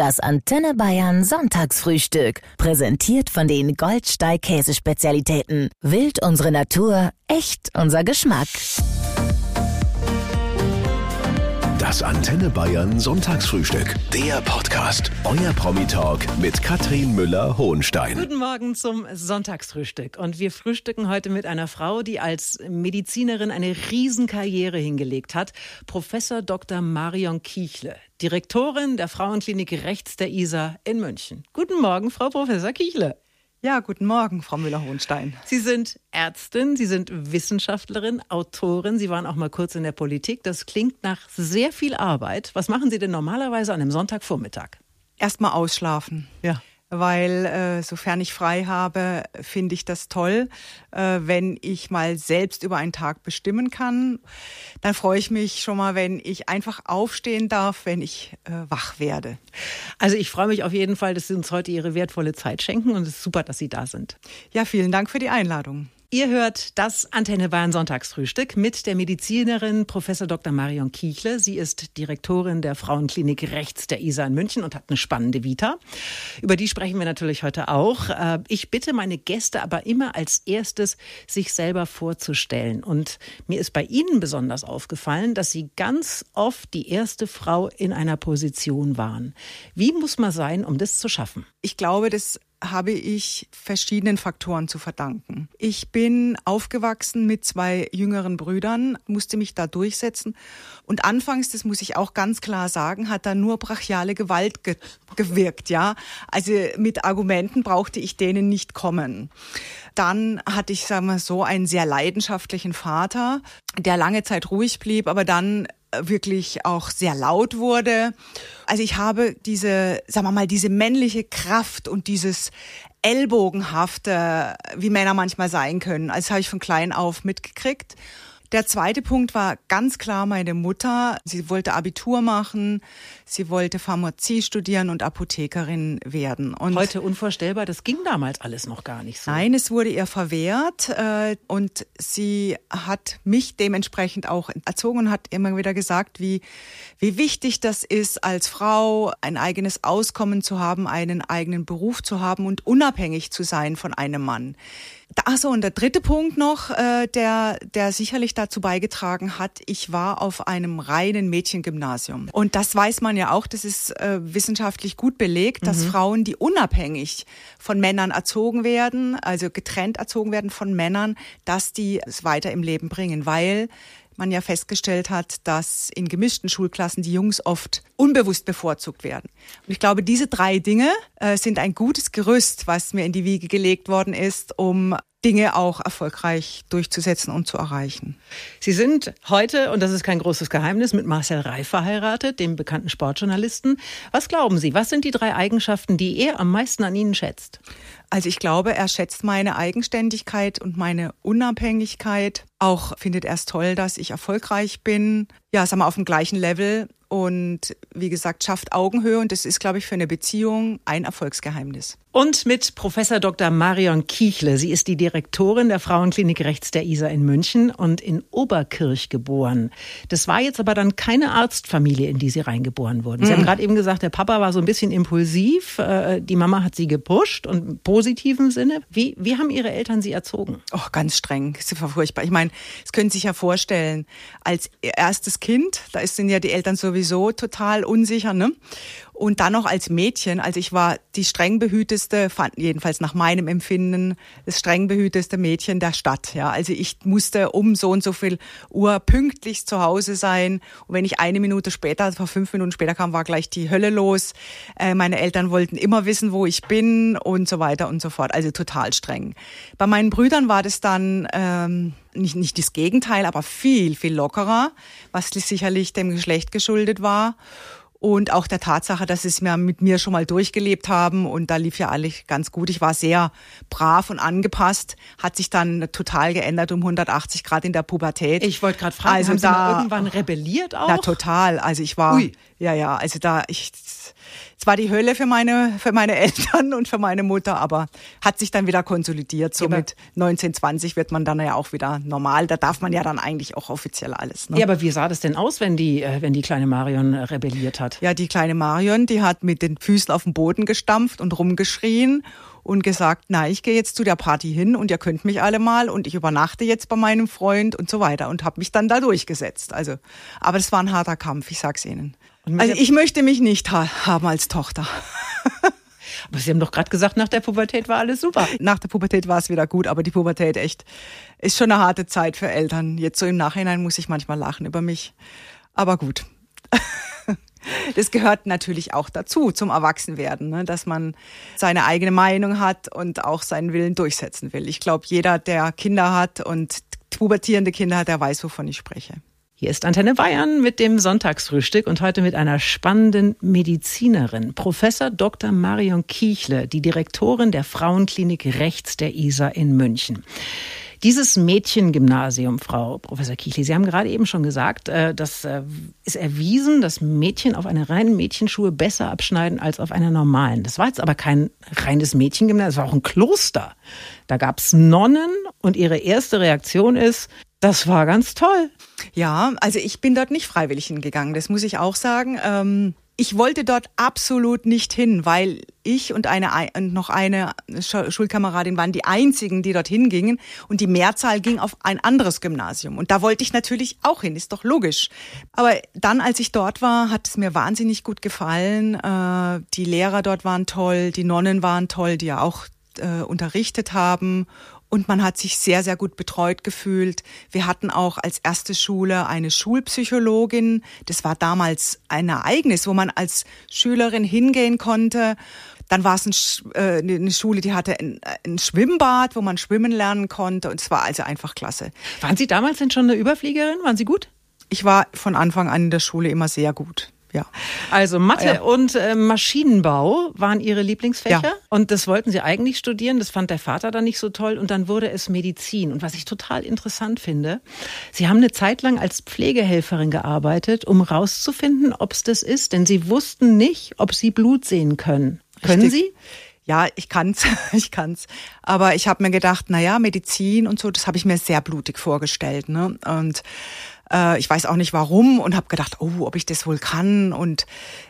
Das Antenne Bayern Sonntagsfrühstück. Präsentiert von den Goldsteig Käsespezialitäten. Wild unsere Natur, echt unser Geschmack. Das Antenne Bayern Sonntagsfrühstück. Der Podcast. Euer Promi-Talk mit Katrin Müller-Hohenstein. Guten Morgen zum Sonntagsfrühstück. Und wir frühstücken heute mit einer Frau, die als Medizinerin eine Riesenkarriere hingelegt hat. Professor Dr. Marion Kiechle. Direktorin der Frauenklinik rechts der Isar in München. Guten Morgen, Frau Professor Kiechle. Ja, guten Morgen, Frau Müller-Hohenstein. Sie sind Ärztin, Sie sind Wissenschaftlerin, Autorin, Sie waren auch mal kurz in der Politik. Das klingt nach sehr viel Arbeit. Was machen Sie denn normalerweise an einem Sonntagvormittag? Erstmal ausschlafen. Ja weil äh, sofern ich frei habe, finde ich das toll, äh, wenn ich mal selbst über einen Tag bestimmen kann. Dann freue ich mich schon mal, wenn ich einfach aufstehen darf, wenn ich äh, wach werde. Also ich freue mich auf jeden Fall, dass Sie uns heute Ihre wertvolle Zeit schenken und es ist super, dass Sie da sind. Ja, vielen Dank für die Einladung. Ihr hört das Antenne Bayern Sonntagsfrühstück mit der Medizinerin Professor Dr. Marion Kiechle. Sie ist Direktorin der Frauenklinik rechts der ISA in München und hat eine spannende Vita. Über die sprechen wir natürlich heute auch. Äh, ich bitte meine Gäste aber immer als erstes, sich selber vorzustellen. Und mir ist bei Ihnen besonders aufgefallen, dass Sie ganz oft die erste Frau in einer Position waren. Wie muss man sein, um das zu schaffen? Ich glaube, das habe ich verschiedenen Faktoren zu verdanken. Ich bin aufgewachsen mit zwei jüngeren Brüdern, musste mich da durchsetzen. Und anfangs, das muss ich auch ganz klar sagen, hat da nur brachiale Gewalt ge gewirkt, ja. Also mit Argumenten brauchte ich denen nicht kommen. Dann hatte ich, sagen wir so, einen sehr leidenschaftlichen Vater, der lange Zeit ruhig blieb, aber dann wirklich auch sehr laut wurde. Also ich habe diese, sagen wir mal, diese männliche Kraft und dieses Ellbogenhafte, wie Männer manchmal sein können, also habe ich von klein auf mitgekriegt. Der zweite Punkt war ganz klar meine Mutter. Sie wollte Abitur machen, sie wollte Pharmazie studieren und Apothekerin werden. Und Heute unvorstellbar, das ging damals alles noch gar nicht so. Nein, es wurde ihr verwehrt äh, und sie hat mich dementsprechend auch erzogen und hat immer wieder gesagt, wie, wie wichtig das ist, als Frau ein eigenes Auskommen zu haben, einen eigenen Beruf zu haben und unabhängig zu sein von einem Mann. Achso, und der dritte Punkt noch, äh, der, der sicherlich dazu beigetragen hat, ich war auf einem reinen Mädchengymnasium. Und das weiß man ja auch, das ist äh, wissenschaftlich gut belegt, dass mhm. Frauen, die unabhängig von Männern erzogen werden, also getrennt erzogen werden von Männern, dass die es weiter im Leben bringen, weil man ja festgestellt hat, dass in gemischten Schulklassen die Jungs oft unbewusst bevorzugt werden. Und ich glaube, diese drei Dinge äh, sind ein gutes Gerüst, was mir in die Wiege gelegt worden ist, um Dinge auch erfolgreich durchzusetzen und zu erreichen. Sie sind heute, und das ist kein großes Geheimnis, mit Marcel Reif verheiratet, dem bekannten Sportjournalisten. Was glauben Sie, was sind die drei Eigenschaften, die er am meisten an Ihnen schätzt? Also ich glaube, er schätzt meine Eigenständigkeit und meine Unabhängigkeit. Auch findet er es toll, dass ich erfolgreich bin. Ja, sagen wir auf dem gleichen Level und wie gesagt, schafft Augenhöhe und das ist, glaube ich, für eine Beziehung ein Erfolgsgeheimnis. Und mit Professor Dr. Marion Kiechle. Sie ist die Direktorin der Frauenklinik rechts der Isar in München und in Oberkirch geboren. Das war jetzt aber dann keine Arztfamilie, in die Sie reingeboren wurden. Sie mhm. haben gerade eben gesagt, der Papa war so ein bisschen impulsiv. Äh, die Mama hat Sie gepusht und im positiven Sinne. Wie, wie haben Ihre Eltern Sie erzogen? Oh, ganz streng. Das ist furchtbar. Ich meine, das können Sie sich ja vorstellen. Als erstes Kind, da sind ja die Eltern sowieso total unsicher, ne? Und dann noch als Mädchen, also ich war die streng behüteste, jedenfalls nach meinem Empfinden, das streng behüteste Mädchen der Stadt. Ja, also ich musste um so und so viel Uhr pünktlich zu Hause sein. Und wenn ich eine Minute später, also fünf Minuten später kam, war gleich die Hölle los. Äh, meine Eltern wollten immer wissen, wo ich bin und so weiter und so fort. Also total streng. Bei meinen Brüdern war das dann ähm, nicht, nicht das Gegenteil, aber viel, viel lockerer, was sicherlich dem Geschlecht geschuldet war und auch der Tatsache, dass sie es mir mit mir schon mal durchgelebt haben und da lief ja alles ganz gut. Ich war sehr brav und angepasst, hat sich dann total geändert um 180 Grad in der Pubertät. Ich wollte gerade fragen, also haben da, Sie irgendwann rebelliert auch? Na total, also ich war Ui ja, ja. Also da, ich, es war die Hölle für meine, für meine Eltern und für meine Mutter, aber hat sich dann wieder konsolidiert. So ja, mit 19, 20 wird man dann ja auch wieder normal. Da darf man ja dann eigentlich auch offiziell alles. Ne? Ja, aber wie sah das denn aus, wenn die, äh, wenn die kleine Marion rebelliert hat? Ja, die kleine Marion, die hat mit den Füßen auf den Boden gestampft und rumgeschrien und gesagt, na, ich gehe jetzt zu der Party hin und ihr könnt mich alle mal und ich übernachte jetzt bei meinem Freund und so weiter und habe mich dann da durchgesetzt. Also, aber es war ein harter Kampf, ich sag's Ihnen. Also ich möchte mich nicht ha haben als Tochter. Aber Sie haben doch gerade gesagt, nach der Pubertät war alles super. Nach der Pubertät war es wieder gut, aber die Pubertät echt ist schon eine harte Zeit für Eltern. Jetzt so im Nachhinein muss ich manchmal lachen über mich. Aber gut. Das gehört natürlich auch dazu, zum Erwachsenwerden, ne? dass man seine eigene Meinung hat und auch seinen Willen durchsetzen will. Ich glaube, jeder, der Kinder hat und pubertierende Kinder hat, der weiß, wovon ich spreche. Hier ist Antenne Bayern mit dem Sonntagsfrühstück und heute mit einer spannenden Medizinerin, Professor Dr. Marion Kiechle, die Direktorin der Frauenklinik Rechts der ISA in München. Dieses Mädchengymnasium, Frau Professor Kichli, Sie haben gerade eben schon gesagt, äh, das äh, ist erwiesen, dass Mädchen auf einer reinen Mädchenschuhe besser abschneiden als auf einer normalen. Das war jetzt aber kein reines Mädchengymnasium, das war auch ein Kloster. Da gab es Nonnen und ihre erste Reaktion ist, das war ganz toll. Ja, also ich bin dort nicht freiwillig hingegangen, das muss ich auch sagen. Ähm ich wollte dort absolut nicht hin, weil ich und eine und noch eine Schulkameradin waren die einzigen, die dorthin gingen und die Mehrzahl ging auf ein anderes Gymnasium und da wollte ich natürlich auch hin, ist doch logisch. Aber dann, als ich dort war, hat es mir wahnsinnig gut gefallen. Äh, die Lehrer dort waren toll, die Nonnen waren toll, die ja auch äh, unterrichtet haben und man hat sich sehr, sehr gut betreut gefühlt. Wir hatten auch als erste Schule eine Schulpsychologin. Das war damals ein Ereignis, wo man als Schülerin hingehen konnte. Dann war es ein, äh, eine Schule, die hatte ein, ein, Schwimmbad, wo man schwimmen lernen konnte. Und es war also einfach klasse. Waren Sie damals denn schon eine Überfliegerin? Waren Sie gut? Ich war von Anfang an in der Schule immer sehr gut ja. Also Mathe ja. und äh, Maschinenbau waren ihre Lieblingsfächer ja. und das wollten sie eigentlich studieren. Das fand der Vater dann nicht so toll und dann wurde es Medizin. Und was ich total interessant finde, sie haben eine Zeit lang als Pflegehelferin gearbeitet, um rauszufinden, ob es das ist, denn sie wussten nicht, ob sie Blut sehen können. Können Richtig. Sie? Ja, ich kann's, ich kann's. Aber ich habe mir gedacht, na ja, Medizin und so, das habe ich mir sehr blutig vorgestellt, ne? Und äh, ich weiß auch nicht warum und habe gedacht, oh, ob ich das wohl kann und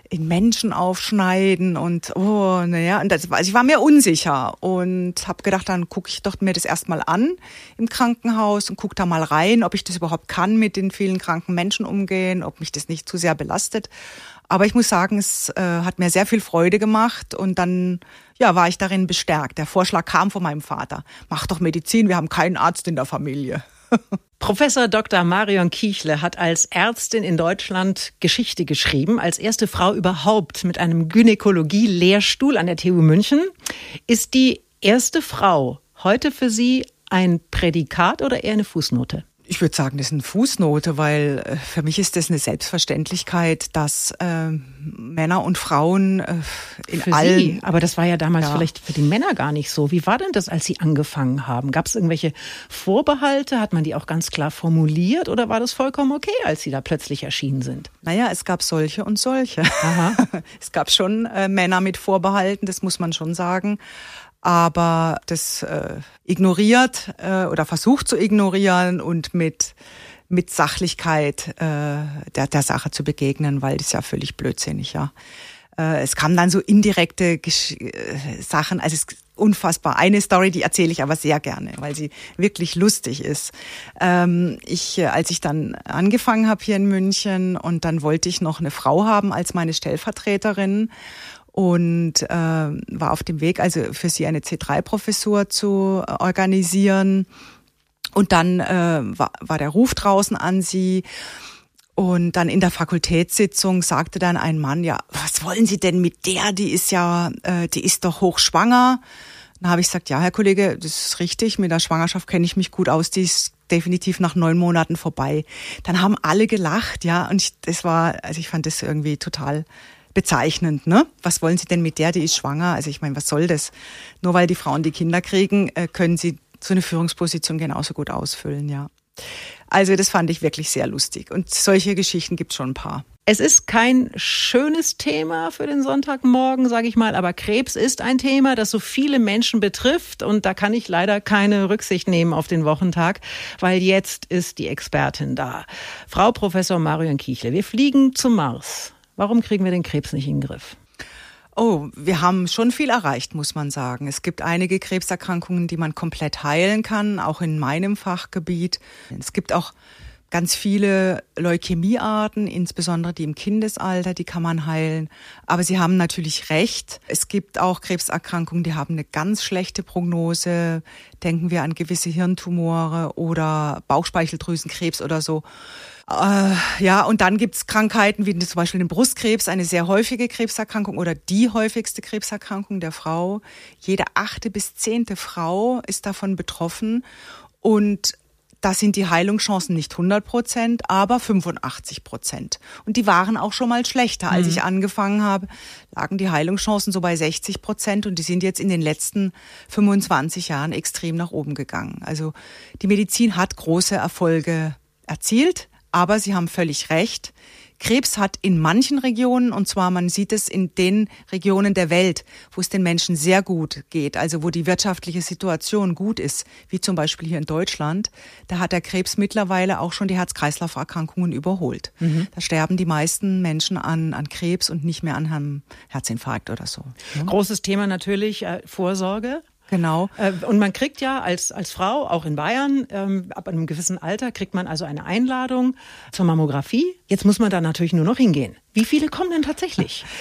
in Menschen aufschneiden und oh, naja, und das, also ich war mir unsicher und habe gedacht, dann gucke ich doch mir das erstmal an im Krankenhaus und guck da mal rein, ob ich das überhaupt kann, mit den vielen kranken Menschen umgehen, ob mich das nicht zu sehr belastet. Aber ich muss sagen, es äh, hat mir sehr viel Freude gemacht und dann ja, war ich darin bestärkt. Der Vorschlag kam von meinem Vater. Mach doch Medizin, wir haben keinen Arzt in der Familie. Professor Dr. Marion Kiechle hat als Ärztin in Deutschland Geschichte geschrieben, als erste Frau überhaupt mit einem Gynäkologie-Lehrstuhl an der TU München. Ist die erste Frau heute für Sie ein Prädikat oder eher eine Fußnote? Ich würde sagen, das ist eine Fußnote, weil äh, für mich ist das eine Selbstverständlichkeit, dass äh, Männer und Frauen äh, in für allen. Sie, aber das war ja damals ja. vielleicht für die Männer gar nicht so. Wie war denn das, als Sie angefangen haben? Gab es irgendwelche Vorbehalte? Hat man die auch ganz klar formuliert oder war das vollkommen okay, als Sie da plötzlich erschienen sind? Naja, es gab solche und solche. Aha. es gab schon äh, Männer mit Vorbehalten, das muss man schon sagen aber das äh, ignoriert äh, oder versucht zu ignorieren und mit mit Sachlichkeit äh, der, der Sache zu begegnen, weil das ist ja völlig blödsinnig, ja. Äh, es kamen dann so indirekte Gesch äh, Sachen, also es ist unfassbar. Eine Story, die erzähle ich aber sehr gerne, weil sie wirklich lustig ist. Ähm, ich, äh, als ich dann angefangen habe hier in München und dann wollte ich noch eine Frau haben als meine Stellvertreterin und äh, war auf dem Weg, also für sie eine C3-Professur zu organisieren. Und dann äh, war, war der Ruf draußen an sie. Und dann in der Fakultätssitzung sagte dann ein Mann, ja, was wollen Sie denn mit der? Die ist ja, äh, die ist doch hochschwanger. Dann habe ich gesagt, ja, Herr Kollege, das ist richtig, mit der Schwangerschaft kenne ich mich gut aus, die ist definitiv nach neun Monaten vorbei. Dann haben alle gelacht, ja, und ich, das war, also ich fand das irgendwie total bezeichnend. Ne? Was wollen Sie denn mit der, die ist schwanger? Also ich meine, was soll das? Nur weil die Frauen die Kinder kriegen, äh, können sie so eine Führungsposition genauso gut ausfüllen, ja. Also das fand ich wirklich sehr lustig. Und solche Geschichten gibt es schon ein paar. Es ist kein schönes Thema für den Sonntagmorgen, sage ich mal, aber Krebs ist ein Thema, das so viele Menschen betrifft und da kann ich leider keine Rücksicht nehmen auf den Wochentag, weil jetzt ist die Expertin da. Frau Professor Marion Kichle, wir fliegen zum Mars. Warum kriegen wir den Krebs nicht in den Griff? Oh, wir haben schon viel erreicht, muss man sagen. Es gibt einige Krebserkrankungen, die man komplett heilen kann, auch in meinem Fachgebiet. Es gibt auch ganz viele Leukämiearten, insbesondere die im Kindesalter, die kann man heilen. Aber Sie haben natürlich recht. Es gibt auch Krebserkrankungen, die haben eine ganz schlechte Prognose. Denken wir an gewisse Hirntumore oder Bauchspeicheldrüsenkrebs oder so. Äh, ja, und dann gibt's Krankheiten wie zum Beispiel den Brustkrebs, eine sehr häufige Krebserkrankung oder die häufigste Krebserkrankung der Frau. Jede achte bis zehnte Frau ist davon betroffen. Und da sind die Heilungschancen nicht 100 Prozent, aber 85 Prozent. Und die waren auch schon mal schlechter. Als mhm. ich angefangen habe, lagen die Heilungschancen so bei 60 Prozent und die sind jetzt in den letzten 25 Jahren extrem nach oben gegangen. Also die Medizin hat große Erfolge erzielt, aber Sie haben völlig recht. Krebs hat in manchen Regionen, und zwar man sieht es in den Regionen der Welt, wo es den Menschen sehr gut geht, also wo die wirtschaftliche Situation gut ist, wie zum Beispiel hier in Deutschland, da hat der Krebs mittlerweile auch schon die Herz-Kreislauf-Erkrankungen überholt. Mhm. Da sterben die meisten Menschen an, an Krebs und nicht mehr an einem Herzinfarkt oder so. Großes Thema natürlich äh, Vorsorge. Genau. Äh, und man kriegt ja als, als Frau, auch in Bayern, ähm, ab einem gewissen Alter, kriegt man also eine Einladung zur Mammographie. Jetzt muss man da natürlich nur noch hingehen. Wie viele kommen denn tatsächlich?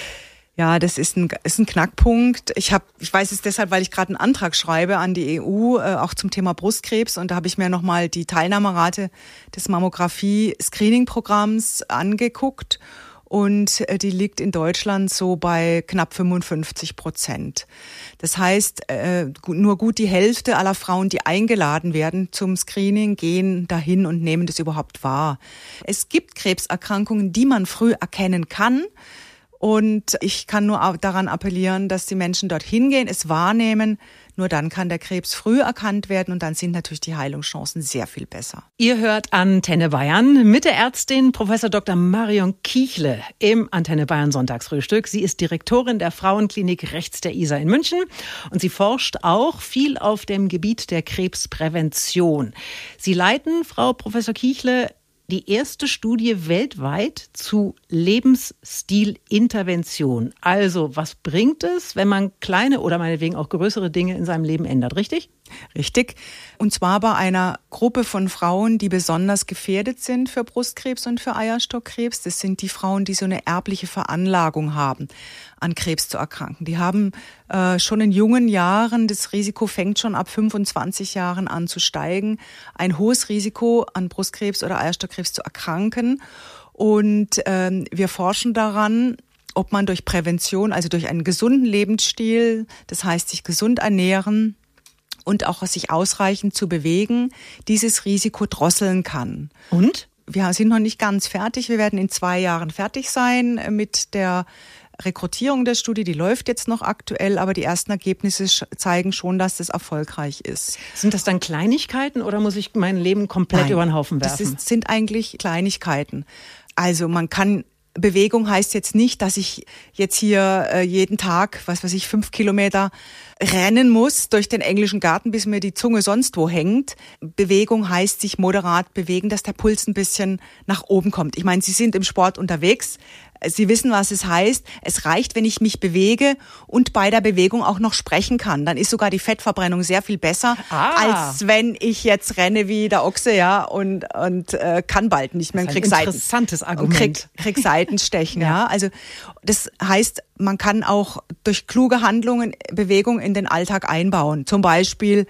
Ja, das ist ein, ist ein Knackpunkt. Ich habe, ich weiß es deshalb, weil ich gerade einen Antrag schreibe an die EU, äh, auch zum Thema Brustkrebs. Und da habe ich mir nochmal die Teilnahmerate des Mammographie-Screening-Programms angeguckt und äh, die liegt in Deutschland so bei knapp 55 Prozent. Das heißt, äh, nur gut die Hälfte aller Frauen, die eingeladen werden zum Screening, gehen dahin und nehmen das überhaupt wahr. Es gibt Krebserkrankungen, die man früh erkennen kann. Und ich kann nur daran appellieren, dass die Menschen dorthin gehen, es wahrnehmen nur dann kann der Krebs früh erkannt werden und dann sind natürlich die Heilungschancen sehr viel besser. Ihr hört Antenne Bayern mit der Ärztin Professor Dr. Marion Kiechle im Antenne Bayern Sonntagsfrühstück. Sie ist Direktorin der Frauenklinik rechts der ISA in München und sie forscht auch viel auf dem Gebiet der Krebsprävention. Sie leiten, Frau Professor Kiechle, die erste Studie weltweit zu Lebensstilintervention. Also, was bringt es, wenn man kleine oder meinetwegen auch größere Dinge in seinem Leben ändert, richtig? Richtig. Und zwar bei einer Gruppe von Frauen, die besonders gefährdet sind für Brustkrebs und für Eierstockkrebs. Das sind die Frauen, die so eine erbliche Veranlagung haben, an Krebs zu erkranken. Die haben äh, schon in jungen Jahren, das Risiko fängt schon ab 25 Jahren an zu steigen, ein hohes Risiko an Brustkrebs oder Eierstockkrebs zu erkranken. Und ähm, wir forschen daran, ob man durch Prävention, also durch einen gesunden Lebensstil, das heißt sich gesund ernähren, und auch sich ausreichend zu bewegen, dieses Risiko drosseln kann. Und? Wir sind noch nicht ganz fertig. Wir werden in zwei Jahren fertig sein mit der Rekrutierung der Studie, die läuft jetzt noch aktuell, aber die ersten Ergebnisse zeigen schon, dass das erfolgreich ist. Sind das dann Kleinigkeiten oder muss ich mein Leben komplett Nein, über den Haufen werfen? Das ist, sind eigentlich Kleinigkeiten. Also man kann Bewegung heißt jetzt nicht, dass ich jetzt hier äh, jeden Tag, was weiß ich, fünf Kilometer rennen muss durch den englischen Garten, bis mir die Zunge sonst wo hängt. Bewegung heißt sich moderat bewegen, dass der Puls ein bisschen nach oben kommt. Ich meine, Sie sind im Sport unterwegs. Sie wissen, was es heißt. Es reicht, wenn ich mich bewege und bei der Bewegung auch noch sprechen kann. Dann ist sogar die Fettverbrennung sehr viel besser, ah. als wenn ich jetzt renne wie der Ochse, ja, und, und äh, kann bald nicht mehr. Das ist ein interessantes Seiten, Argument. Krieg, krieg Seitenstechen, ja. ja. Also das heißt, man kann auch durch kluge Handlungen Bewegung in den Alltag einbauen. Zum Beispiel,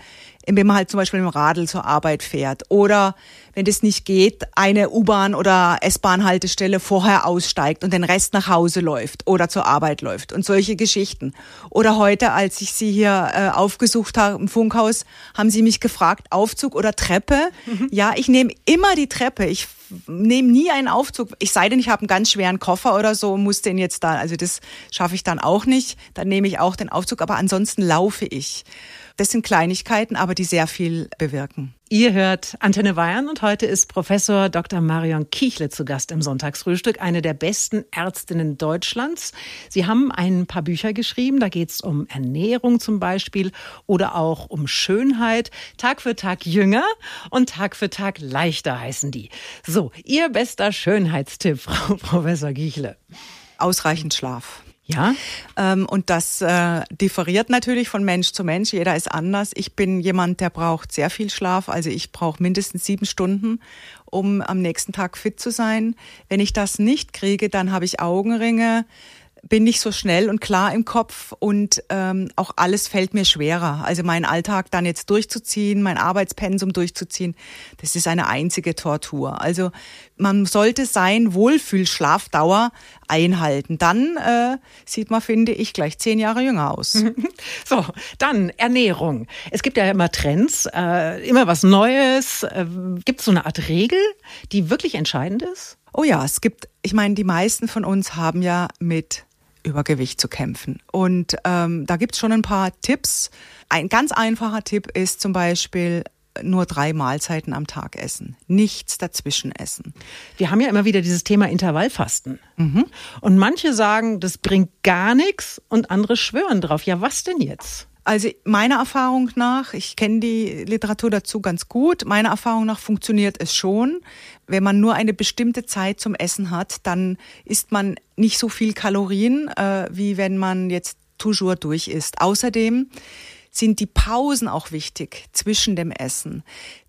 indem man halt zum Beispiel mit dem Radl zur Arbeit fährt. Oder wenn das nicht geht, eine U-Bahn oder S-Bahn-Haltestelle vorher aussteigt und den Rest nach Hause läuft oder zur Arbeit läuft und solche Geschichten. Oder heute, als ich Sie hier äh, aufgesucht habe im Funkhaus, haben Sie mich gefragt, Aufzug oder Treppe? Mhm. Ja, ich nehme immer die Treppe. Ich nehme nie einen Aufzug. Ich sei denn, ich habe einen ganz schweren Koffer oder so und muss den jetzt da, also das schaffe ich dann auch nicht. Dann nehme ich auch den Aufzug, aber ansonsten laufe ich. Das sind Kleinigkeiten, aber die sehr viel bewirken. Ihr hört Antenne Bayern und heute ist Professor Dr. Marion Kiechle zu Gast im Sonntagsfrühstück, eine der besten Ärztinnen Deutschlands. Sie haben ein paar Bücher geschrieben, da geht es um Ernährung zum Beispiel oder auch um Schönheit. Tag für Tag jünger und Tag für Tag leichter heißen die. So, Ihr bester Schönheitstipp, Frau Professor Kiechle. Ausreichend Schlaf. Ja. Ähm, und das äh, differiert natürlich von Mensch zu Mensch. Jeder ist anders. Ich bin jemand, der braucht sehr viel Schlaf. Also ich brauche mindestens sieben Stunden, um am nächsten Tag fit zu sein. Wenn ich das nicht kriege, dann habe ich Augenringe bin nicht so schnell und klar im Kopf und ähm, auch alles fällt mir schwerer. Also meinen Alltag dann jetzt durchzuziehen, mein Arbeitspensum durchzuziehen, das ist eine einzige Tortur. Also man sollte sein Wohlfühlschlafdauer einhalten. Dann äh, sieht man, finde ich, gleich zehn Jahre jünger aus. so, dann Ernährung. Es gibt ja immer Trends, äh, immer was Neues. Äh, gibt es so eine Art Regel, die wirklich entscheidend ist? Oh ja, es gibt, ich meine, die meisten von uns haben ja mit Übergewicht zu kämpfen. Und ähm, da gibt's schon ein paar Tipps. Ein ganz einfacher Tipp ist zum Beispiel nur drei Mahlzeiten am Tag essen, nichts dazwischen essen. Wir haben ja immer wieder dieses Thema Intervallfasten. Mhm. Und manche sagen, das bringt gar nichts und andere schwören drauf. Ja, was denn jetzt? Also meiner Erfahrung nach, ich kenne die Literatur dazu ganz gut, meiner Erfahrung nach funktioniert es schon. Wenn man nur eine bestimmte Zeit zum Essen hat, dann isst man nicht so viel Kalorien, äh, wie wenn man jetzt toujours durch isst. Außerdem sind die Pausen auch wichtig zwischen dem Essen,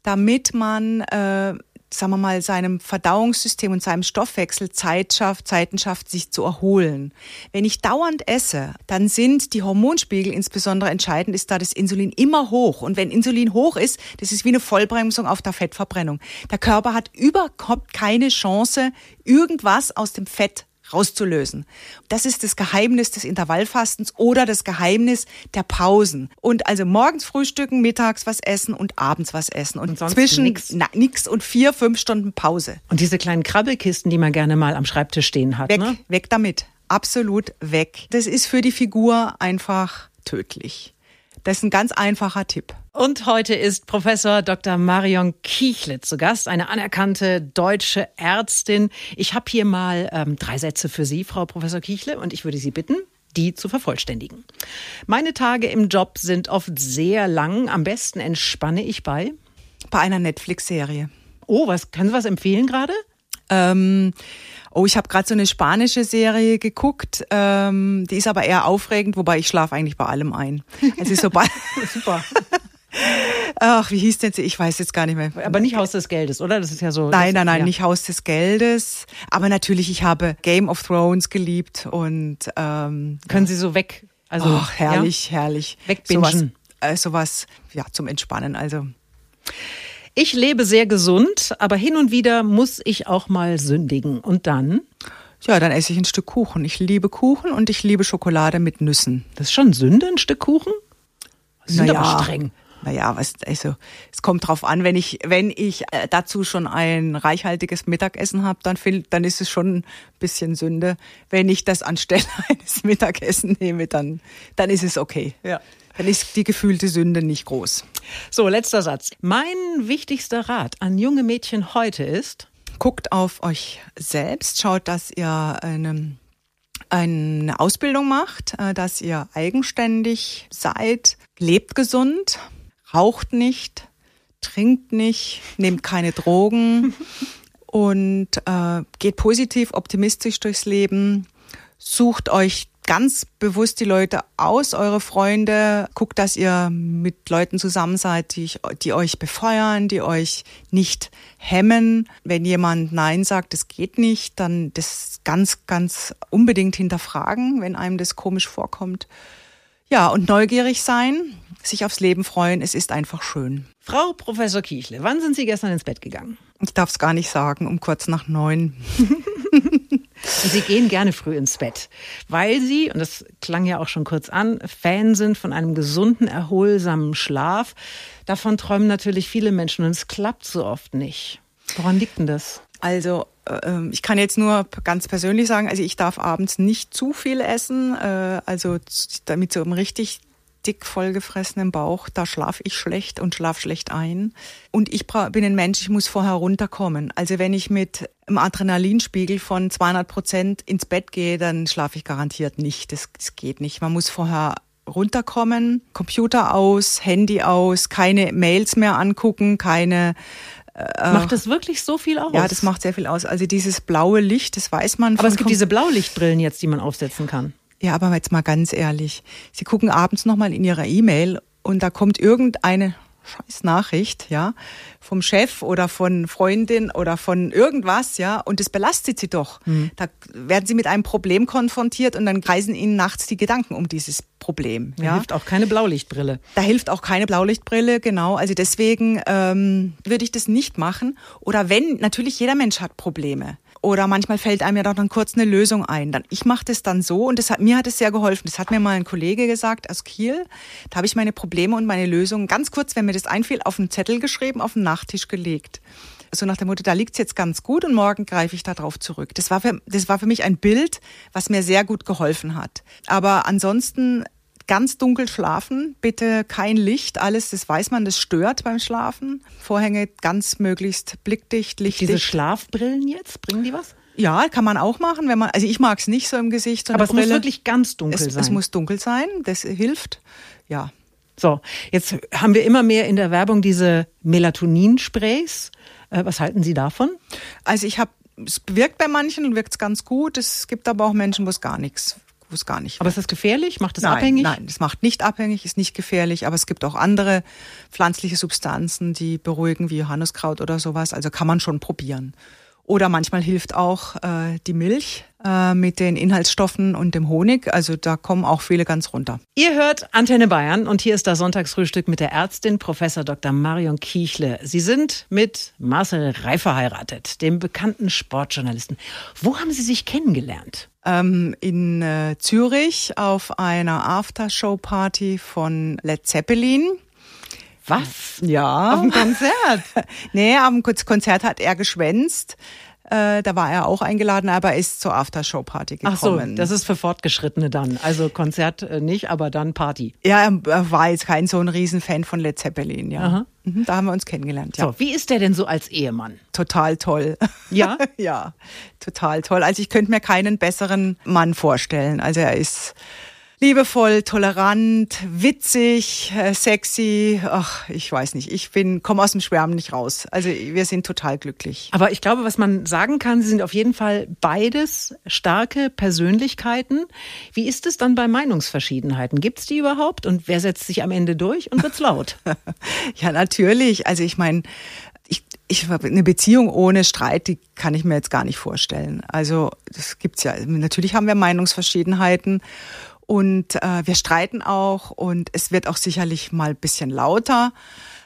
damit man äh, sagen wir mal, seinem Verdauungssystem und seinem Stoffwechsel Zeit schafft, Zeiten schafft, sich zu erholen. Wenn ich dauernd esse, dann sind die Hormonspiegel insbesondere entscheidend, ist da das Insulin immer hoch. Und wenn Insulin hoch ist, das ist wie eine Vollbremsung auf der Fettverbrennung. Der Körper hat überhaupt keine Chance, irgendwas aus dem Fett rauszulösen. Das ist das Geheimnis des Intervallfastens oder das Geheimnis der Pausen. Und also morgens frühstücken, mittags was essen und abends was essen. Und, und zwischen nix. Na, nix und vier, fünf Stunden Pause. Und diese kleinen Krabbelkisten, die man gerne mal am Schreibtisch stehen hat. Weg, ne? weg damit. Absolut weg. Das ist für die Figur einfach tödlich. Das ist ein ganz einfacher Tipp. Und heute ist Professor Dr. Marion Kiechle zu Gast, eine anerkannte deutsche Ärztin. Ich habe hier mal ähm, drei Sätze für Sie, Frau Professor Kiechle, und ich würde Sie bitten, die zu vervollständigen. Meine Tage im Job sind oft sehr lang. Am besten entspanne ich bei? Bei einer Netflix-Serie. Oh, was können Sie was empfehlen gerade? Ähm, Oh, ich habe gerade so eine spanische Serie geguckt. Ähm, die ist aber eher aufregend, wobei ich schlafe eigentlich bei allem ein. Also sobald Super. Ach, wie hieß denn sie? Ich weiß jetzt gar nicht mehr. Aber nicht Haus des Geldes, oder? Das ist ja so. Nein, nein, nein, ja. nicht Haus des Geldes. Aber natürlich, ich habe Game of Thrones geliebt und ähm, können Sie so weg? Also Ach, herrlich, ja? herrlich. Wegbingen. Sowas, äh, sowas, ja, zum Entspannen. Also ich lebe sehr gesund, aber hin und wieder muss ich auch mal sündigen. Und dann? Ja, dann esse ich ein Stück Kuchen. Ich liebe Kuchen und ich liebe Schokolade mit Nüssen. Das ist schon Sünde, ein Stück Kuchen? Das ist naja, aber streng. Naja, was, also, es kommt drauf an, wenn ich, wenn ich äh, dazu schon ein reichhaltiges Mittagessen habe, dann, dann ist es schon ein bisschen Sünde. Wenn ich das anstelle eines Mittagessen nehme, dann, dann ist es okay. Ja dann ist die gefühlte Sünde nicht groß. So, letzter Satz. Mein wichtigster Rat an junge Mädchen heute ist, guckt auf euch selbst, schaut, dass ihr eine, eine Ausbildung macht, äh, dass ihr eigenständig seid, lebt gesund, raucht nicht, trinkt nicht, nehmt keine Drogen und äh, geht positiv, optimistisch durchs Leben, sucht euch ganz bewusst die Leute aus, eure Freunde. Guckt, dass ihr mit Leuten zusammen seid, die, die euch befeuern, die euch nicht hemmen. Wenn jemand Nein sagt, das geht nicht, dann das ganz, ganz unbedingt hinterfragen, wenn einem das komisch vorkommt. Ja, und neugierig sein, sich aufs Leben freuen, es ist einfach schön. Frau Professor Kiechle, wann sind Sie gestern ins Bett gegangen? Ich darf es gar nicht sagen, um kurz nach neun. Und Sie gehen gerne früh ins Bett, weil Sie, und das klang ja auch schon kurz an, Fan sind von einem gesunden, erholsamen Schlaf. Davon träumen natürlich viele Menschen und es klappt so oft nicht. Woran liegt denn das? Also äh, ich kann jetzt nur ganz persönlich sagen, also ich darf abends nicht zu viel essen, äh, also damit so richtig dick vollgefressen im Bauch, da schlafe ich schlecht und schlafe schlecht ein. Und ich bin ein Mensch, ich muss vorher runterkommen. Also wenn ich mit einem Adrenalinspiegel von 200 Prozent ins Bett gehe, dann schlafe ich garantiert nicht. Das, das geht nicht. Man muss vorher runterkommen, Computer aus, Handy aus, keine Mails mehr angucken, keine äh, macht das wirklich so viel aus? Ja, das macht sehr viel aus. Also dieses blaue Licht, das weiß man. Aber es gibt diese Blaulichtbrillen jetzt, die man aufsetzen kann. Ja, aber jetzt mal ganz ehrlich. Sie gucken abends nochmal in Ihrer E-Mail und da kommt irgendeine scheiß Nachricht, ja, vom Chef oder von Freundin oder von irgendwas, ja, und das belastet sie doch. Mhm. Da werden sie mit einem Problem konfrontiert und dann kreisen ihnen nachts die Gedanken um dieses Problem. Da ja. hilft auch keine Blaulichtbrille. Da hilft auch keine Blaulichtbrille, genau. Also deswegen ähm, würde ich das nicht machen. Oder wenn, natürlich jeder Mensch hat Probleme. Oder manchmal fällt einem ja doch dann kurz eine Lösung ein. Dann, ich mache das dann so und das hat, mir hat es sehr geholfen. Das hat mir mal ein Kollege gesagt aus Kiel. Da habe ich meine Probleme und meine Lösungen ganz kurz, wenn mir das einfiel, auf einen Zettel geschrieben, auf den Nachttisch gelegt. So nach der Mutter, da liegt's jetzt ganz gut und morgen greife ich da drauf zurück. Das war, für, das war für mich ein Bild, was mir sehr gut geholfen hat. Aber ansonsten ganz dunkel schlafen, bitte kein Licht, alles, das weiß man, das stört beim Schlafen. Vorhänge ganz möglichst blickdicht, lichtdicht. Diese Schlafbrillen jetzt, bringen die was? Ja, kann man auch machen, wenn man, also ich mag es nicht so im Gesicht. So Aber es Brille. muss wirklich ganz dunkel es, sein. Es muss dunkel sein, das hilft, ja. So, jetzt haben wir immer mehr in der Werbung diese Melatoninsprays. Äh, was halten Sie davon? Also ich habe, es wirkt bei manchen und wirkt es ganz gut. Es gibt aber auch Menschen, wo es gar nichts wo es gar nicht. Aber ist das gefährlich? Macht das nein, abhängig? Nein, das macht nicht abhängig, ist nicht gefährlich, aber es gibt auch andere pflanzliche Substanzen, die beruhigen, wie Johanniskraut oder sowas. Also kann man schon probieren. Oder manchmal hilft auch äh, die Milch äh, mit den Inhaltsstoffen und dem Honig. Also da kommen auch viele ganz runter. Ihr hört Antenne Bayern und hier ist das Sonntagsfrühstück mit der Ärztin Professor Dr. Marion Kiechle. Sie sind mit Marcel Reif verheiratet, dem bekannten Sportjournalisten. Wo haben Sie sich kennengelernt? Ähm, in äh, Zürich auf einer Aftershow-Party von Led Zeppelin. Was? Ja. Auf dem Konzert? nee, am Konzert hat er geschwänzt. Äh, da war er auch eingeladen, aber er ist zur Aftershow-Party gekommen. Ach so, das ist für Fortgeschrittene dann. Also Konzert äh, nicht, aber dann Party. Ja, er war jetzt kein so ein Riesenfan von Led Zeppelin, ja. Aha. Mhm, da haben wir uns kennengelernt, ja. So, wie ist der denn so als Ehemann? Total toll. Ja? ja, total toll. Also ich könnte mir keinen besseren Mann vorstellen. Also er ist liebevoll, tolerant, witzig, äh, sexy. Ach, ich weiß nicht. Ich bin, komme aus dem Schwärmen nicht raus. Also wir sind total glücklich. Aber ich glaube, was man sagen kann, Sie sind auf jeden Fall beides starke Persönlichkeiten. Wie ist es dann bei Meinungsverschiedenheiten? Gibt es die überhaupt? Und wer setzt sich am Ende durch und wird's laut? ja, natürlich. Also ich meine, ich, ich eine Beziehung ohne Streit, die kann ich mir jetzt gar nicht vorstellen. Also das gibt's ja. Natürlich haben wir Meinungsverschiedenheiten und äh, wir streiten auch und es wird auch sicherlich mal bisschen lauter.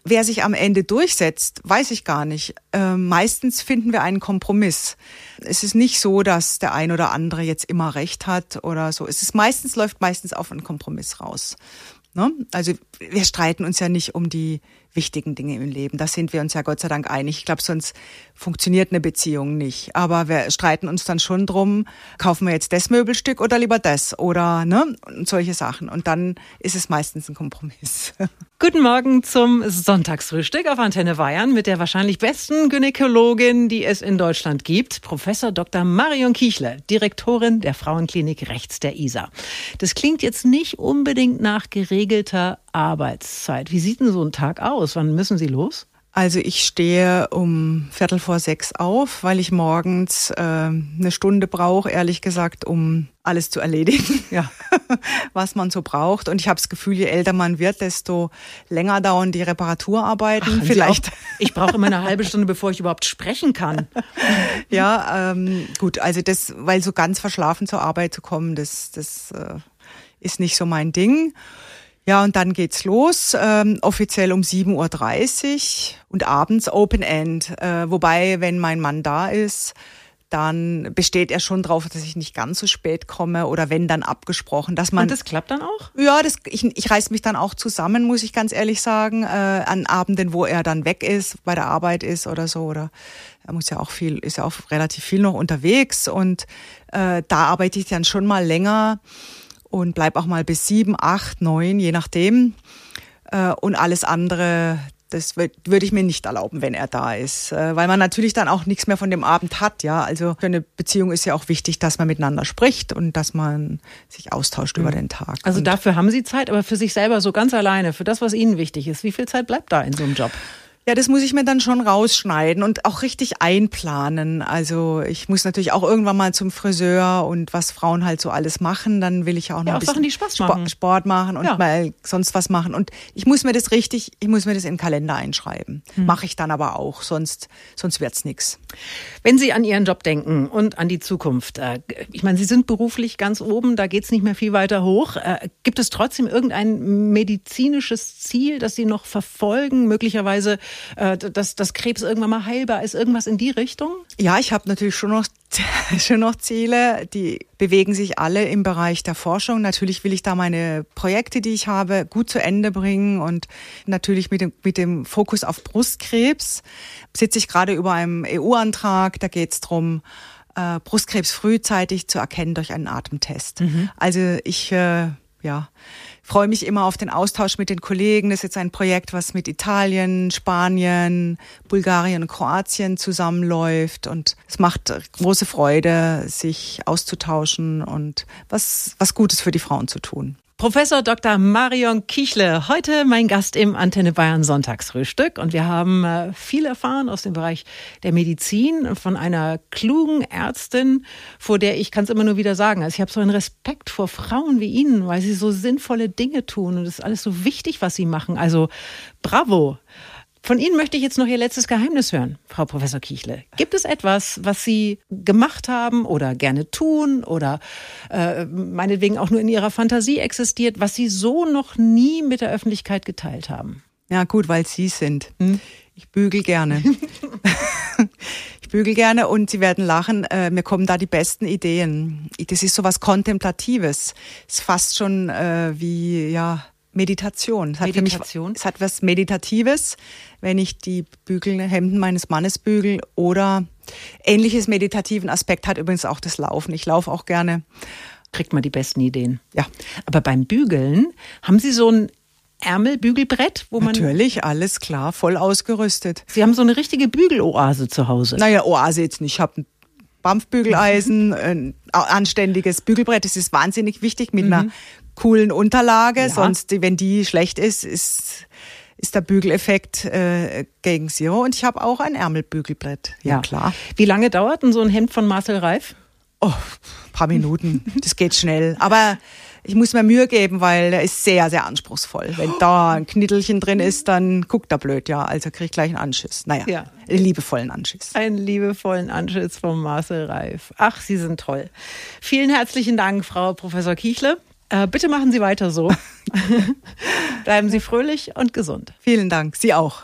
Wer sich am Ende durchsetzt, weiß ich gar nicht. Äh, meistens finden wir einen Kompromiss. Es ist nicht so, dass der ein oder andere jetzt immer recht hat oder so. Es ist meistens läuft meistens auf einen Kompromiss raus. Ne? Also wir streiten uns ja nicht um die wichtigen Dinge im Leben. Da sind wir uns ja Gott sei Dank einig. Ich glaube, sonst funktioniert eine Beziehung nicht. Aber wir streiten uns dann schon drum, kaufen wir jetzt das Möbelstück oder lieber das oder ne und solche Sachen. Und dann ist es meistens ein Kompromiss. Guten Morgen zum Sonntagsfrühstück auf Antenne Bayern mit der wahrscheinlich besten Gynäkologin, die es in Deutschland gibt, Professor Dr. Marion Kichler, Direktorin der Frauenklinik rechts der ISA. Das klingt jetzt nicht unbedingt nach geregelter Arbeitszeit. Wie sieht denn so ein Tag aus? Wann müssen Sie los? Also ich stehe um Viertel vor sechs auf, weil ich morgens äh, eine Stunde brauche, ehrlich gesagt, um alles zu erledigen, ja. was man so braucht. Und ich habe das Gefühl, je älter man wird, desto länger dauern die Reparaturarbeiten. Ach, Vielleicht. ich brauche immer eine halbe Stunde, bevor ich überhaupt sprechen kann. ja, ähm, gut. Also das, weil so ganz verschlafen zur Arbeit zu kommen, das, das äh, ist nicht so mein Ding. Ja, und dann geht's los, ähm, offiziell um 7.30 Uhr und abends Open End. Äh, wobei, wenn mein Mann da ist, dann besteht er schon drauf, dass ich nicht ganz so spät komme oder wenn dann abgesprochen, dass man. Und das klappt dann auch? Ja, das, ich, ich reiß mich dann auch zusammen, muss ich ganz ehrlich sagen, äh, an Abenden, wo er dann weg ist, bei der Arbeit ist oder so oder er muss ja auch viel, ist ja auch relativ viel noch unterwegs und äh, da arbeite ich dann schon mal länger und bleib auch mal bis sieben, acht, neun, je nachdem. Äh, und alles andere, das würde ich mir nicht erlauben, wenn er da ist, äh, weil man natürlich dann auch nichts mehr von dem Abend hat. Ja, also für eine Beziehung ist ja auch wichtig, dass man miteinander spricht und dass man sich austauscht mhm. über den Tag. Also und dafür haben Sie Zeit, aber für sich selber so ganz alleine, für das, was Ihnen wichtig ist. Wie viel Zeit bleibt da in so einem Job? Ja, das muss ich mir dann schon rausschneiden und auch richtig einplanen. Also ich muss natürlich auch irgendwann mal zum Friseur und was Frauen halt so alles machen. Dann will ich auch noch ja, ein bisschen Sachen, machen. Sport machen und ja. mal sonst was machen. Und ich muss mir das richtig, ich muss mir das in den Kalender einschreiben. Hm. Mache ich dann aber auch, sonst, sonst wird's nix. Wenn Sie an Ihren Job denken und an die Zukunft, äh, ich meine, Sie sind beruflich ganz oben, da geht's nicht mehr viel weiter hoch. Äh, gibt es trotzdem irgendein medizinisches Ziel, das Sie noch verfolgen, möglicherweise dass, dass Krebs irgendwann mal heilbar ist? Irgendwas in die Richtung? Ja, ich habe natürlich schon noch, schon noch Ziele, die bewegen sich alle im Bereich der Forschung. Natürlich will ich da meine Projekte, die ich habe, gut zu Ende bringen und natürlich mit dem, mit dem Fokus auf Brustkrebs sitze ich gerade über einem EU-Antrag. Da geht es darum, äh, Brustkrebs frühzeitig zu erkennen durch einen Atemtest. Mhm. Also ich äh, ja, freue mich immer auf den Austausch mit den Kollegen. Das ist jetzt ein Projekt, was mit Italien, Spanien, Bulgarien und Kroatien zusammenläuft. Und es macht große Freude, sich auszutauschen und was, was Gutes für die Frauen zu tun. Professor Dr. Marion Kichle, heute mein Gast im Antenne Bayern Sonntagsfrühstück. Und wir haben äh, viel erfahren aus dem Bereich der Medizin von einer klugen Ärztin, vor der ich kann es immer nur wieder sagen, also ich habe so einen Respekt vor Frauen wie Ihnen, weil sie so sinnvolle Dinge tun und es ist alles so wichtig, was sie machen. Also bravo. Von Ihnen möchte ich jetzt noch Ihr letztes Geheimnis hören, Frau Professor Kichle. Gibt es etwas, was Sie gemacht haben oder gerne tun oder äh, meinetwegen auch nur in Ihrer Fantasie existiert, was Sie so noch nie mit der Öffentlichkeit geteilt haben? Ja, gut, weil Sie sind. Hm? Ich bügel gerne. ich bügel gerne und Sie werden lachen. Äh, mir kommen da die besten Ideen. Das ist so was Kontemplatives. Es ist fast schon äh, wie, ja, Meditation. Es hat Meditation. Mich, es hat was Meditatives, wenn ich die Bügelhemden meines Mannes bügel oder ähnliches meditativen Aspekt hat übrigens auch das Laufen. Ich laufe auch gerne. Kriegt man die besten Ideen. Ja. Aber beim Bügeln haben Sie so ein Ärmelbügelbrett, wo man. Natürlich, alles klar, voll ausgerüstet. Sie haben so eine richtige Bügeloase zu Hause. Naja, Oase jetzt nicht. Ich habe ein Bampfbügeleisen, ein anständiges Bügelbrett. Das ist wahnsinnig wichtig mit mhm. einer coolen Unterlage. Ja. Sonst, wenn die schlecht ist, ist ist der Bügeleffekt äh, gegen Zero. Und ich habe auch ein Ärmelbügelbrett. Ja, ja, klar. Wie lange dauert denn so ein Hemd von Marcel Reif? Oh, paar Minuten. das geht schnell. Aber ich muss mir Mühe geben, weil der ist sehr, sehr anspruchsvoll. Wenn da ein Knittelchen drin ist, dann guckt er blöd, ja. Also krieg ich gleich einen Anschiss. Naja, ja. einen liebevollen Anschiss. Einen liebevollen Anschiss von Marcel Reif. Ach, Sie sind toll. Vielen herzlichen Dank, Frau Professor Kichle. Äh, bitte machen Sie weiter so. Bleiben Sie fröhlich und gesund. Vielen Dank. Sie auch.